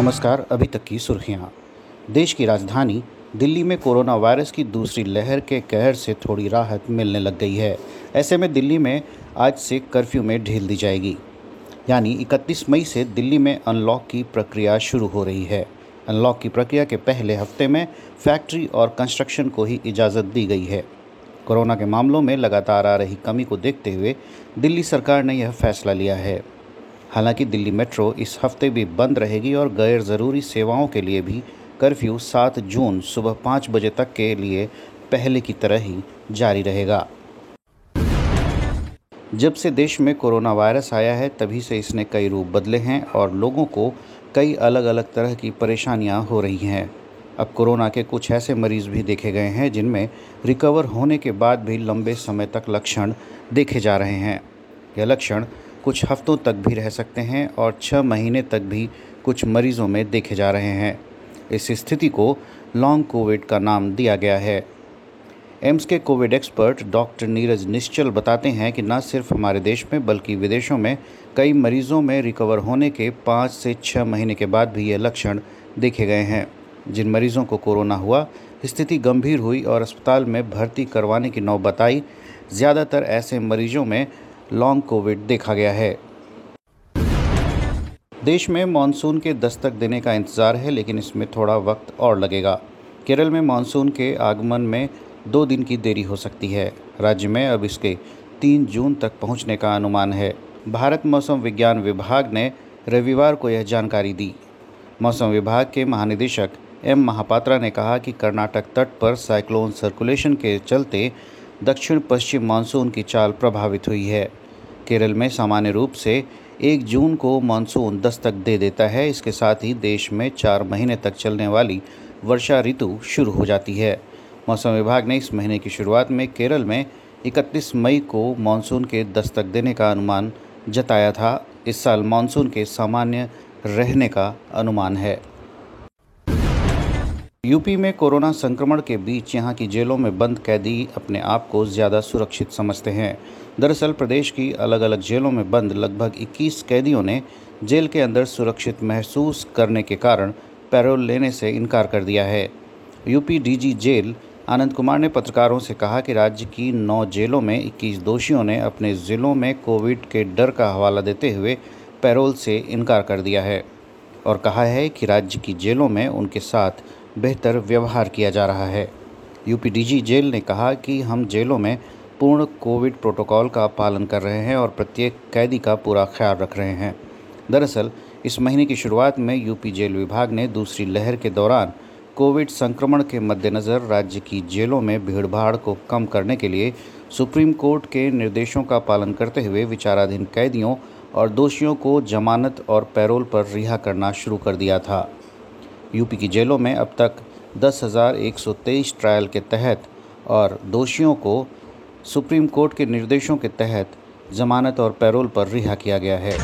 नमस्कार, अभी तक की सुर्खियाँ। देश की राजधानी दिल्ली में कोरोना वायरस की दूसरी लहर के कहर से थोड़ी राहत मिलने लग गई है। ऐसे में दिल्ली में आज से कर्फ्यू में ढील दी जाएगी। यानी 31 मई से दिल्ली में अनलॉक की प्रक्रिया शुरू हो रही है। अनलॉक की प्रक्रिया के पहले हफ़्ते में फैक्ट्री और कंस्ट्रक्शन को ही इजाज़त दी गई है। कोरोना के मामलों में लगातार आ रही कमी को देखते हुए दिल्ली सरकार ने यह फैसला लिया है। हालाँकि दिल्ली मेट्रो इस हफ़्ते भी बंद रहेगी और गैर ज़रूरी सेवाओं के लिए भी कर्फ्यू 7 जून सुबह पाँच बजे तक के लिए पहले की तरह ही जारी रहेगा। जब से देश में कोरोना वायरस आया है, तभी से इसने कई रूप बदले हैं और लोगों को कई अलग अलग तरह की परेशानियाँ हो रही हैं। अब कोरोना के कुछ ऐसे मरीज़ भी देखे गए हैं, जिनमें रिकवर होने के बाद भी लंबे समय तक लक्षण देखे जा रहे हैं। यह लक्षण कुछ हफ्तों तक भी रह सकते हैं और छः महीने तक भी कुछ मरीज़ों में देखे जा रहे हैं। इस स्थिति को लॉन्ग कोविड का नाम दिया गया है। एम्स के covid expert doctor Neeraj Nischal बताते हैं कि न सिर्फ़ हमारे देश में, बल्कि विदेशों में कई मरीजों में रिकवर होने के पाँच से छः महीने के बाद भी ये लक्षण देखे गए हैं। जिन मरीजों को कोरोना हुआ, स्थिति गंभीर हुई और अस्पताल में भर्ती करवाने की नौबत आई, ज़्यादातर ऐसे मरीजों में लॉन्ग कोविड देखा गया है। देश में मानसून के दस्तक देने का इंतज़ार है, लेकिन इसमें थोड़ा वक्त और लगेगा। केरल में मानसून के आगमन में दो दिन की देरी हो सकती है। राज्य में अब इसके तीन जून तक पहुँचने का अनुमान है। भारत मौसम विज्ञान विभाग ने रविवार को यह जानकारी दी। मौसम विभाग के महानिदेशक एम महापात्रा ने कहा कि कर्नाटक तट पर साइक्लोन सर्कुलेशन के चलते दक्षिण पश्चिम मानसून की चाल प्रभावित हुई है। केरल में सामान्य रूप से एक जून को मानसून दस्तक दे देता है। इसके साथ ही देश में चार महीने तक चलने वाली वर्षा ऋतु शुरू हो जाती है। मौसम विभाग ने इस महीने की शुरुआत में केरल में 31 मई को मानसून के दस्तक देने का अनुमान जताया था। इस साल मानसून के सामान्य रहने का अनुमान है। यूपी में कोरोना संक्रमण के बीच यहाँ की जेलों में बंद कैदी अपने आप को ज़्यादा सुरक्षित समझते हैं। दरअसल प्रदेश की अलग अलग जेलों में बंद लगभग 21 कैदियों ने जेल के अंदर सुरक्षित महसूस करने के कारण पैरोल लेने से इनकार कर दिया है। UP DG jail Anand Kumar ने पत्रकारों से कहा कि राज्य की नौ जेलों में 21 दोषियों ने अपने ज़िलों में कोविड के डर का हवाला देते हुए पैरोल से इनकार कर दिया है और कहा है कि राज्य की जेलों में उनके साथ बेहतर व्यवहार किया जा रहा है। यूपी डीजी जेल ने कहा कि हम जेलों में पूर्ण कोविड प्रोटोकॉल का पालन कर रहे हैं और प्रत्येक कैदी का पूरा ख्याल रख रहे हैं। दरअसल, इस महीने की शुरुआत में यूपी जेल विभाग ने दूसरी लहर के दौरान कोविड संक्रमण के मद्देनज़र राज्य की जेलों में भीड़भाड़ को कम करने के लिए सुप्रीम कोर्ट के निर्देशों का पालन करते हुए विचाराधीन कैदियों और दोषियों को जमानत और पैरोल पर रिहा करना शुरू कर दिया था। यूपी की जेलों में अब तक दस हज़ार एक सौ तेईस ट्रायल के तहत और दोषियों को सुप्रीम कोर्ट के निर्देशों के तहत जमानत और पैरोल पर रिहा किया गया है।